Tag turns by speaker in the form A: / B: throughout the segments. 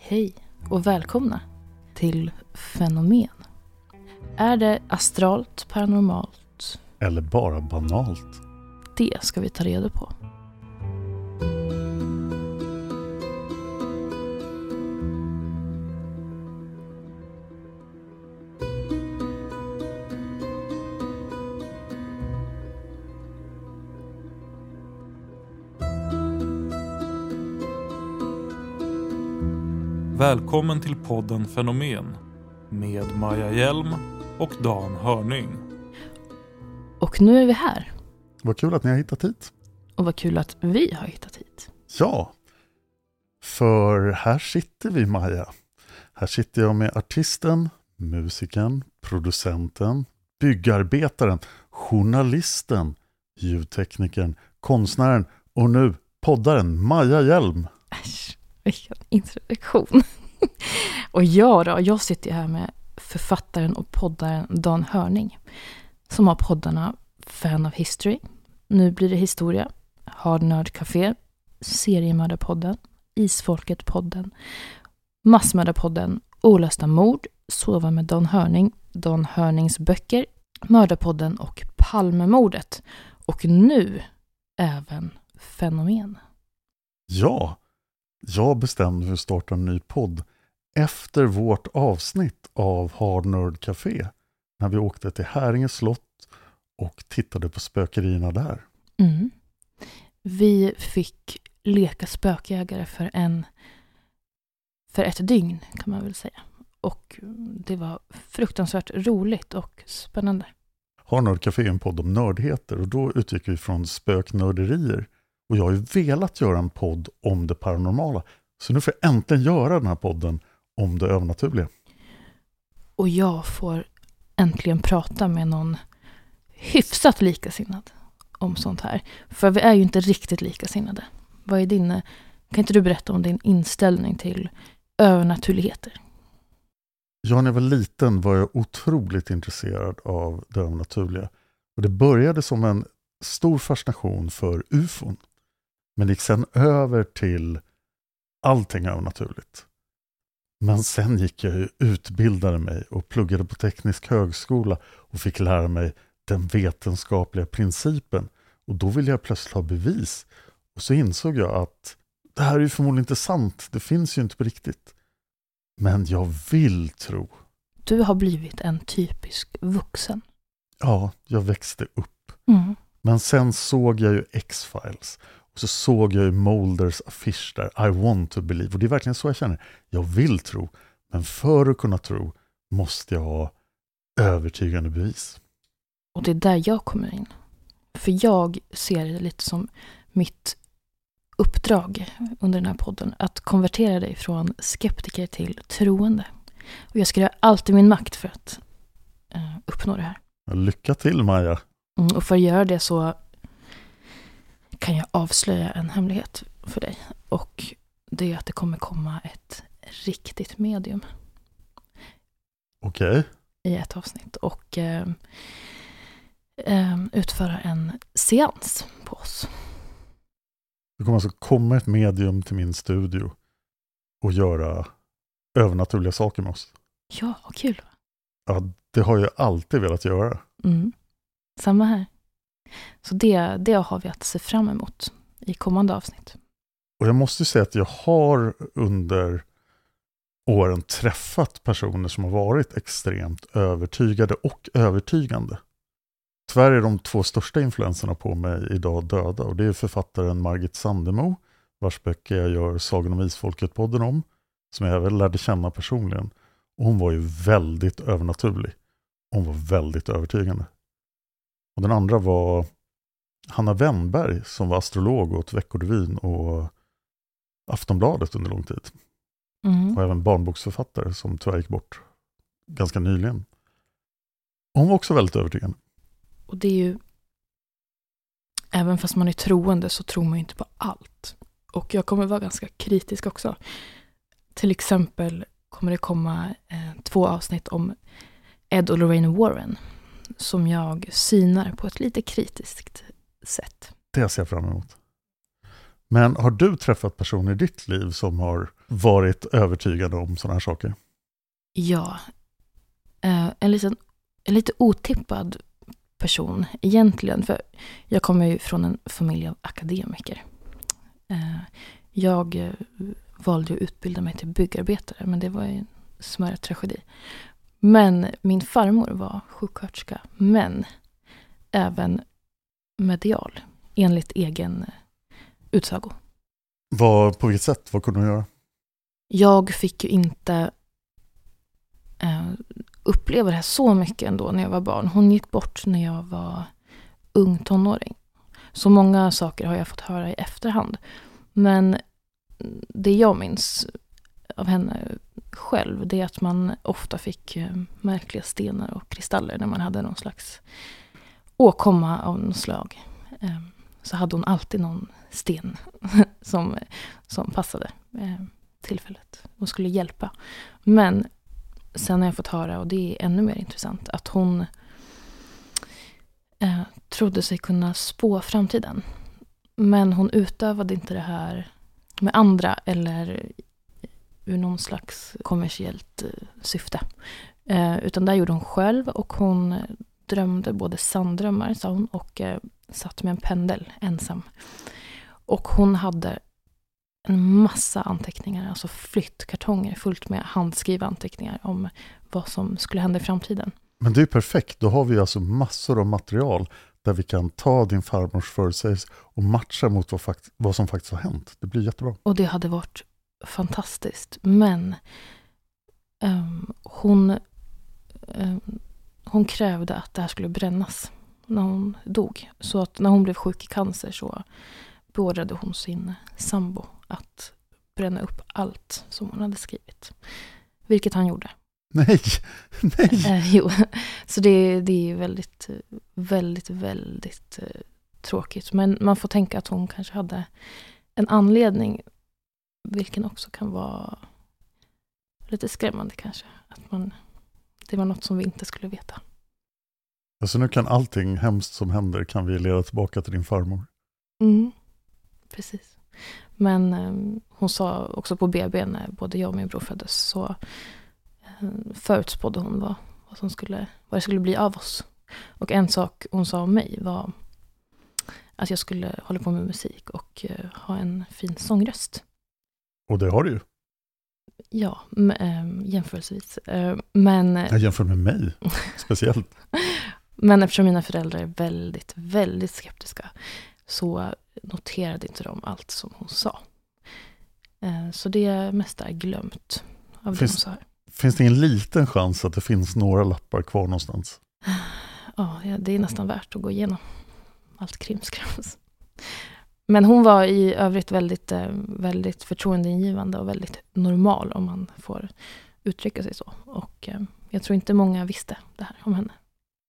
A: Hej och välkomna till Fenomen. Är det astralt, paranormalt?
B: Eller bara banalt.
A: Det ska vi ta reda på.
C: Välkommen till podden Fenomen med Maja Hjelm och Dan Hörning.
A: Och nu är vi här.
B: Vad kul att ni har hittat hit.
A: Och vad kul att vi har hittat hit.
B: Ja, för här sitter vi Maja. Här sitter jag med artisten, musikern, producenten, byggarbetaren, journalisten, ljudteknikern, konstnären och nu poddaren Maja Hjelm.
A: Äsch, vilken introduktion. och jag då, jag sitter här med författaren och poddaren Dan Hörning. Som har poddarna Fan of History, Nu blir det historia, Hard Nerd Café, Seriemördarpodden, Isfolket-podden, Massmördarpodden, Olösta mord, Sova med Dan Hörning, Dan Hörnings böcker, Mördarpodden och Palmemordet. Och nu även Fenomen.
B: Ja, jag bestämde för att starta en ny podd efter vårt avsnitt av Hard Nerd Café. När vi åkte till Häringe slott och tittade på spökerierna där.
A: Mm. Vi fick leka spökjägare för en för ett dygn kan man väl säga. Och det var fruktansvärt roligt och spännande.
B: Har Nerd Café är en podd om nördheter och då utgick vi från spöknörderier. Och jag har ju velat göra en podd om det paranormala. Så nu får jag äntligen göra den här podden om det övernaturliga.
A: Och jag får äntligen prata med någon hyfsat likasinnad om sånt här. För vi är ju inte riktigt likasinnade. Vad är din, kan inte du berätta om din inställning till övernaturligheter?
B: Ja, när jag var liten var jag otroligt intresserad av det övernaturliga. Och det började som en stor fascination för ufon. Men gick sen över till allting övernaturligt. Men sen gick jag ju, utbildade mig och pluggade på teknisk högskola och fick lära mig den vetenskapliga principen. Och då ville jag plötsligt ha bevis. Och så insåg jag att det här är ju förmodligen inte sant. Det finns ju inte på riktigt. Men jag vill tro.
A: Du har blivit en typisk vuxen.
B: Ja, jag växte upp.
A: Mm.
B: Men sen såg jag ju X-Files. Så såg jag ju Molders affisch där, I want to believe. Och det är verkligen så jag känner. Jag vill tro. Men för att kunna tro måste jag ha övertygande bevis.
A: Och det är där jag kommer in. För jag ser det lite som mitt uppdrag under den här podden. Att konvertera dig från skeptiker till troende. Och jag ska göra allt i min makt för att eh, uppnå det här.
B: Lycka till Maja!
A: Mm, och för att göra det så kan jag avslöja en hemlighet för dig. Och det är att det kommer komma ett riktigt medium
B: Okej,
A: i ett avsnitt. Och eh, eh, utföra en seans på oss.
B: det kommer alltså komma ett medium till min studio och göra övernaturliga saker med oss.
A: Ja, vad kul.
B: Ja, det har jag alltid velat göra.
A: Mm. Samma här. Så det, det har vi att se fram emot i kommande avsnitt.
B: Och jag måste säga att jag har under åren träffat personer som har varit extremt övertygade och övertygande. Tyvärr är de två största influenserna på mig idag döda och det är författaren Margit Sandemo vars böcker jag gör Sagan om Isfolket-podden om som jag även lärde känna personligen. Och hon var ju väldigt övernaturlig. Hon var väldigt övertygande. Och den andra var Hanna Wennberg som var astrolog åt Veckorevyn och Aftonbladet under lång tid.
A: Mm.
B: Och även barnboksförfattare som tyvärr gick bort ganska nyligen. Hon var också väldigt övertygande.
A: Och det är ju... Även fast man är troende så tror man ju inte på allt. Och jag kommer vara ganska kritisk också. Till exempel kommer det komma eh, två avsnitt om Ed och Lorraine Warren. Som jag synar på ett lite kritiskt sätt.
B: Det ser jag fram emot. Men har du träffat personer i ditt liv som har varit övertygade om sådana här saker?
A: Ja. Eh, en, liten, en lite otippad person egentligen. För jag kommer ju från en familj av akademiker. Eh, jag eh, valde att utbilda mig till byggarbetare, men det var ju en smärre tragedi. Men min farmor var sjuksköterska, men även medial, enligt egen eh, utsago.
B: Vad, på vilket sätt? Vad kunde hon göra?
A: Jag fick ju inte eh, uppleva det här så mycket ändå när jag var barn. Hon gick bort när jag var ung tonåring. Så många saker har jag fått höra i efterhand. Men det jag minns av henne själv, det är att man ofta fick eh, märkliga stenar och kristaller när man hade någon slags åkomma av något slag. Ehm, så hade hon alltid någon sten som, som passade ehm, tillfället och skulle hjälpa. Men sen har jag fått höra, och det är ännu mer intressant, att hon eh, trodde sig kunna spå framtiden. Men hon utövade inte det här med andra eller ur någon slags kommersiellt eh, syfte. Eh, utan det gjorde hon själv och hon drömde både sanddrömmar, sa hon, och eh, satt med en pendel ensam. Och hon hade en massa anteckningar, alltså flyttkartonger fullt med handskrivna anteckningar om vad som skulle hända i framtiden.
B: Men det är perfekt, då har vi alltså massor av material där vi kan ta din farmors förutsägelse och matcha mot vad, fakt- vad som faktiskt har hänt. Det blir jättebra.
A: Och det hade varit fantastiskt. Men ehm, hon, ehm, hon krävde att det här skulle brännas när hon dog. Så att när hon blev sjuk i cancer så beordrade hon sin sambo att bränna upp allt som hon hade skrivit. Vilket han gjorde.
B: Nej, nej!
A: Eh, jo, så det, det är väldigt, väldigt, väldigt eh, tråkigt. Men man får tänka att hon kanske hade en anledning, vilken också kan vara lite skrämmande kanske. Att man, det var något som vi inte skulle veta.
B: Alltså nu kan allting hemskt som händer kan vi leda tillbaka till din farmor.
A: Mm, precis. Men eh, hon sa också på BB när både jag och min bror föddes så eh, förutspådde hon vad, vad, som skulle, vad det skulle bli av oss. Och en sak hon sa om mig var att jag skulle hålla på med musik och eh, ha en fin sångröst.
B: Och det har du ju.
A: Ja, m- eh, jämförelsevis. Eh, men,
B: Jag jämför med mig, speciellt.
A: men eftersom mina föräldrar är väldigt, väldigt skeptiska så noterade inte de allt som hon sa. Eh, så det mesta är glömt av det
B: Finns-
A: hon sa. här.
B: Finns det ingen liten chans att det finns några lappar kvar någonstans?
A: Ja, det är nästan värt att gå igenom allt krimskrams. Men hon var i övrigt väldigt, eh, väldigt förtroendeingivande och väldigt normal om man får uttrycka sig så. Och eh, jag tror inte många visste det här om henne.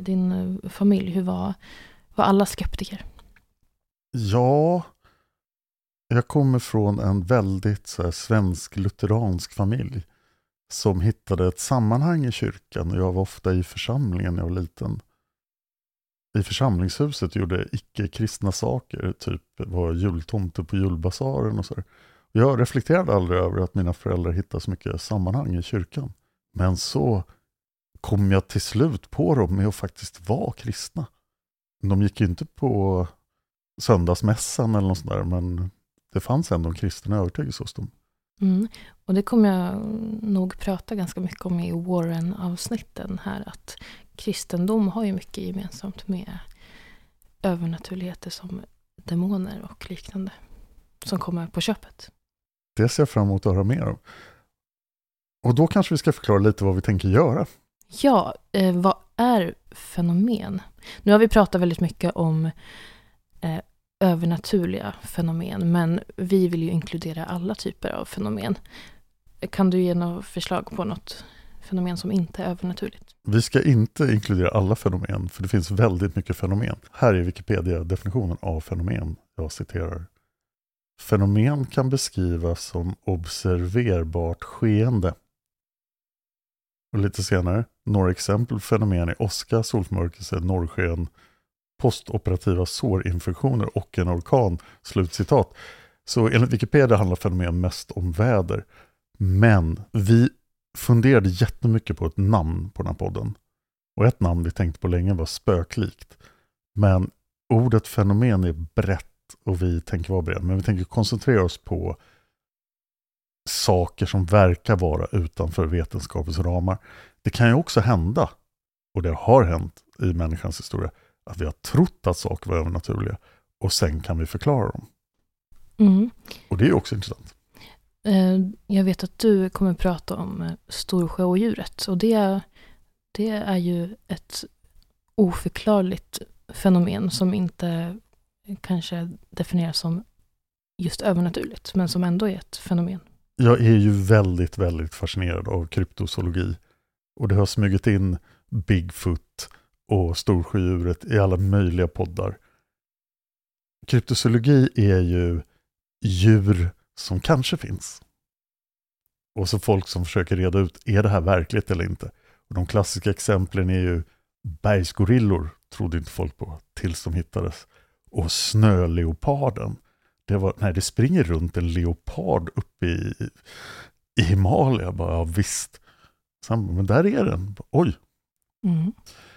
A: Din eh, familj, hur var, var alla skeptiker?
B: Ja, jag kommer från en väldigt så här, svensk-lutheransk familj som hittade ett sammanhang i kyrkan och jag var ofta i församlingen när jag var liten. I församlingshuset och gjorde icke-kristna saker, typ var jultomte på julbasaren och så. där. Jag reflekterade aldrig över att mina föräldrar hittade så mycket sammanhang i kyrkan. Men så kom jag till slut på dem med att faktiskt vara kristna. De gick ju inte på söndagsmässan eller något sånt där, men det fanns ändå en kristen övertygelse hos dem.
A: Mm. Och det kommer jag nog prata ganska mycket om i Warren-avsnitten här. Att kristendom har ju mycket gemensamt med övernaturligheter som demoner och liknande. Som kommer på köpet.
B: Det ser jag fram emot att höra mer om. Och då kanske vi ska förklara lite vad vi tänker göra.
A: Ja, eh, vad är fenomen? Nu har vi pratat väldigt mycket om eh, övernaturliga fenomen, men vi vill ju inkludera alla typer av fenomen. Kan du ge några förslag på något fenomen som inte är övernaturligt?
B: Vi ska inte inkludera alla fenomen, för det finns väldigt mycket fenomen. Här är Wikipedia-definitionen av fenomen. Jag citerar. Fenomen kan beskrivas som observerbart skeende. Och lite senare, några exempel på fenomen är åska, solförmörkelse, norrsken, postoperativa sårinfektioner och en orkan. Slutcitat. Så enligt Wikipedia handlar fenomen mest om väder. Men vi funderade jättemycket på ett namn på den här podden. Och ett namn vi tänkte på länge var spöklikt. Men ordet fenomen är brett och vi tänker vara breda. Men vi tänker koncentrera oss på saker som verkar vara utanför vetenskapens ramar. Det kan ju också hända, och det har hänt i människans historia, att vi har trott att saker var övernaturliga och sen kan vi förklara dem.
A: Mm.
B: Och det är också intressant.
A: Eh, jag vet att du kommer prata om eh, storsjöodjuret och det, det är ju ett oförklarligt fenomen som inte kanske definieras som just övernaturligt, men som ändå är ett fenomen.
B: Jag är ju väldigt, väldigt fascinerad av kryptozoologi. Och det har smugit in Bigfoot och Storsjödjuret i alla möjliga poddar. Kryptozoologi är ju djur som kanske finns. Och så folk som försöker reda ut, är det här verkligt eller inte? Och de klassiska exemplen är ju bergsgorillor, trodde inte folk på, tills de hittades. Och snöleoparden. Det, var, nej, det springer runt en leopard uppe i, i Himalaya. Bara, ja, visst. Sen, men där är den. Oj.
A: Mm.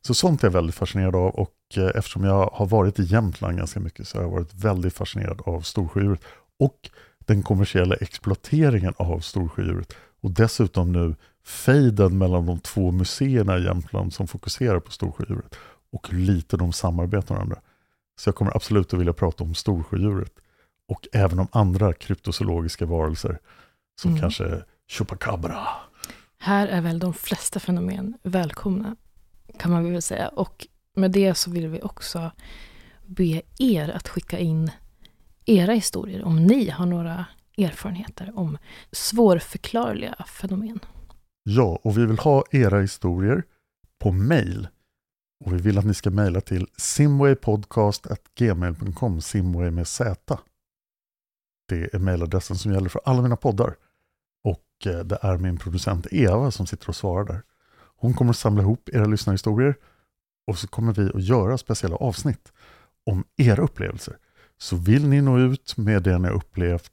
B: Så sånt är jag väldigt fascinerad av och eh, eftersom jag har varit i Jämtland ganska mycket så har jag varit väldigt fascinerad av storsjödjuret och den kommersiella exploateringen av storsjödjuret. Och dessutom nu fejden mellan de två museerna i Jämtland som fokuserar på storsjödjuret och hur lite de samarbetar med varandra. Så jag kommer absolut att vilja prata om storsjödjuret och även om andra kryptozoologiska varelser som
A: Mm.
B: kanske chupacabra.
A: Här är väl de flesta fenomen välkomna, kan man väl säga. Och med det så vill vi också be er att skicka in era historier om ni har några erfarenheter om svårförklarliga fenomen.
B: Ja, och vi vill ha era historier på mail. Och vi vill att ni ska mejla till simwaypodcast.gmail.com, simway med z. Det är mejladressen som gäller för alla mina poddar. Och eh, det är min producent Eva som sitter och svarar där. Hon kommer att samla ihop era lyssnarhistorier och så kommer vi att göra speciella avsnitt om era upplevelser. Så vill ni nå ut med det ni har upplevt,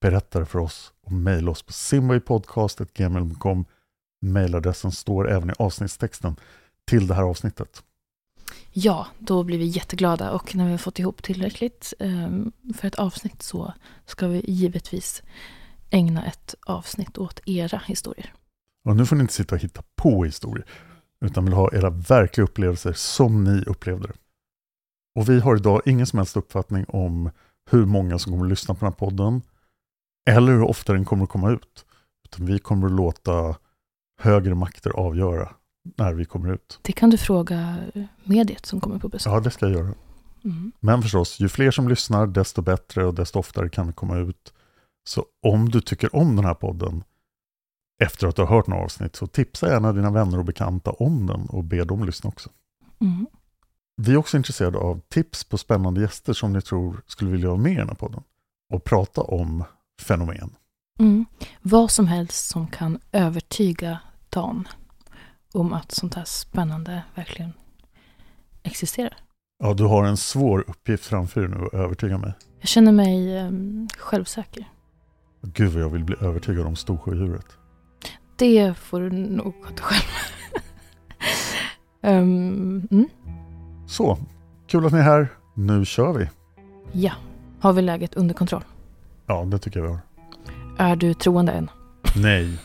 B: berätta det för oss och mejla oss på simwaypodcast.gmail.com. Mejladressen står även i avsnittstexten till det här avsnittet.
A: Ja, då blir vi jätteglada och när vi har fått ihop tillräckligt eh, för ett avsnitt så ska vi givetvis ägna ett avsnitt åt era historier.
B: Och nu får ni inte sitta och hitta på historier, utan vill ha era verkliga upplevelser som ni upplevde det. Och vi har idag ingen som helst uppfattning om hur många som kommer att lyssna på den här podden, eller hur ofta den kommer att komma ut. Utan vi kommer att låta högre makter avgöra när vi kommer ut.
A: Det kan du fråga mediet som kommer på besök.
B: Ja, det ska jag göra.
A: Mm.
B: Men förstås, ju fler som lyssnar, desto bättre och desto oftare kan vi komma ut. Så om du tycker om den här podden efter att du har hört några avsnitt, så tipsa gärna dina vänner och bekanta om den och be dem lyssna också.
A: Mm.
B: Vi är också intresserade av tips på spännande gäster som ni tror skulle vilja vara med i den här podden och prata om fenomen.
A: Mm. Vad som helst som kan övertyga Dan om att sånt här spännande verkligen existerar.
B: Ja, du har en svår uppgift framför dig nu att övertyga mig.
A: Jag känner mig um, självsäker.
B: Gud vad jag vill bli övertygad om storsjödjuret.
A: Det får du nog sköta själv. um, mm.
B: Så, kul att ni är här. Nu kör vi.
A: Ja, har vi läget under kontroll?
B: Ja, det tycker jag vi har.
A: Är du troende än?
B: Nej.